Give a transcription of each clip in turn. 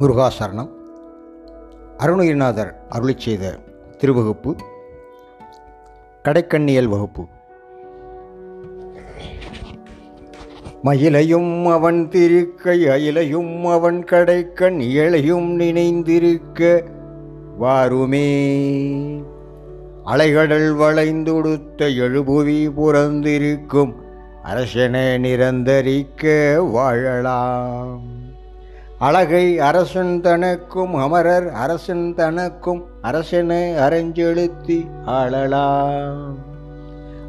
முருகாசரணம். அருணகிரிநாதர் அருளி செய்த திருவகுப்பு. கடைக்கண்ணியல் வகுப்பு. மயிலையும் அவன் திருக்கை அயிலையும் அவன் கடைக்கண் இயலையும் நினைந்திருக்க வாருமே. அலைகடல் வளைந்துடுத்த எழுபுவி புறந்திருக்கும் அரசனை நிரந்தரிக்க வாழலாம். அழகை அரசன் தனக்கும் அமரர் அரசன் தனக்கும் அரசனை அரைஞ்செழுத்தி ஆளலாம்.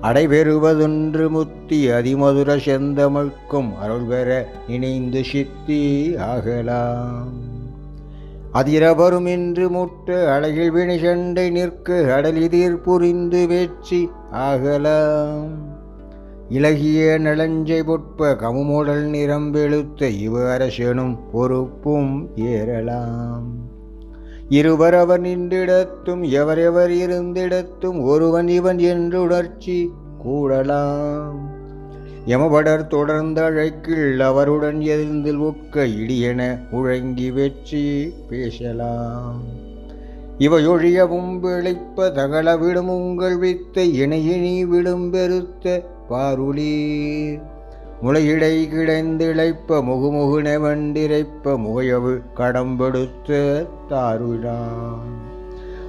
அடைபெறுவதொன்று முத்தி அதிமதுர செந்தமிழ்க்கும் அருள் பெற இணைந்து சித்தி ஆகலாம். அதிரவரும் என்று முட்டு அழகில் வினை சண்டை நிற்க அடலிதிர் புரிந்து வெற்றி ஆகலாம். இலகிய நலஞ்சை பொற்ப கமுமுடல் நிறம்பெழுத்த இவ அரசனும் பொறுப்பும் ஏறலாம். இருவர் அவர் நின்றிடத்தும் எவரெவர் இருந்திடத்தும் ஒருவன் இவன் என்று உணர்ச்சி கூடலாம் எமபடர் தொடர்ந்த அழைக்கில் அவருடன் எதிர்ந்தில் ஒக்க இடியென முழங்கி வெற்றி பேசலாம். இவையொழியவும் விளைப்ப தகல விடும் உங்கள் வித்தை இணையினி விடும் பெருத்த பாருளீர் முளையிடை கிடந்திழைப்ப முகுமுகுன வண்டிரைப்ப முகையவு கடம்பெடுத்து தாருடான்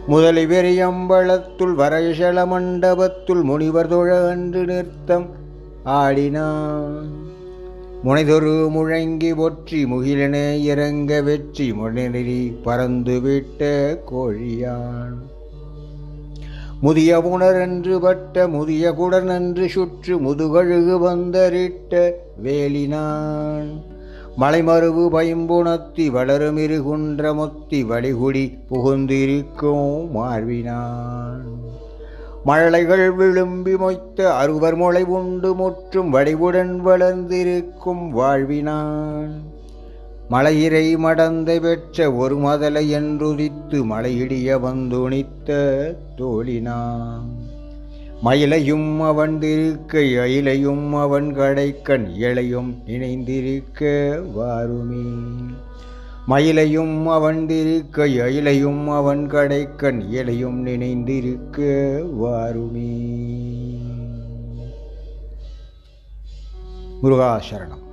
முதலி வெறியம்பளத்துள் வரைசல மண்டபத்துள் முனிவர் தொழ அன்று நிறுத்தம் ஆடினான். முனைதொரு முழங்கி ஒற்றி முகிலனே இறங்க வெற்றி முனி பறந்து விட்ட கோழியான். முதிய புணரென்று பட்ட முதிய குடனன்று சுற்று முதுகழுகு வந்தரிட்ட வேலினான். மலைமருவு பயம்புணத்தி வளருமிருகுன்ற மொத்தி வழிகுடி புகுந்திருக்கும் மார்வினான் மழலைகள் விழும்பி மொய்த்த அறுவர் முளை உண்டு முற்றும் வடிவுடன் வளர்ந்திருக்கும் வாழ்வினான். மலையிறை மடந்தை பெற்ற ஒரு மதலை என்றுதித்து மலையிடிய வந்துணித்த தோழினான் மயிலையும் அவன் திருக்க அயிலையும் அவன் கடைக்கண் இளையும் இணைந்திருக்க வாருமே. மயிலையும் அவன் திருக்க அயிலையும் அவன் கடைக்கண் இலையும் நினைந்திருக்க வாருமே. முருகாசரணம்.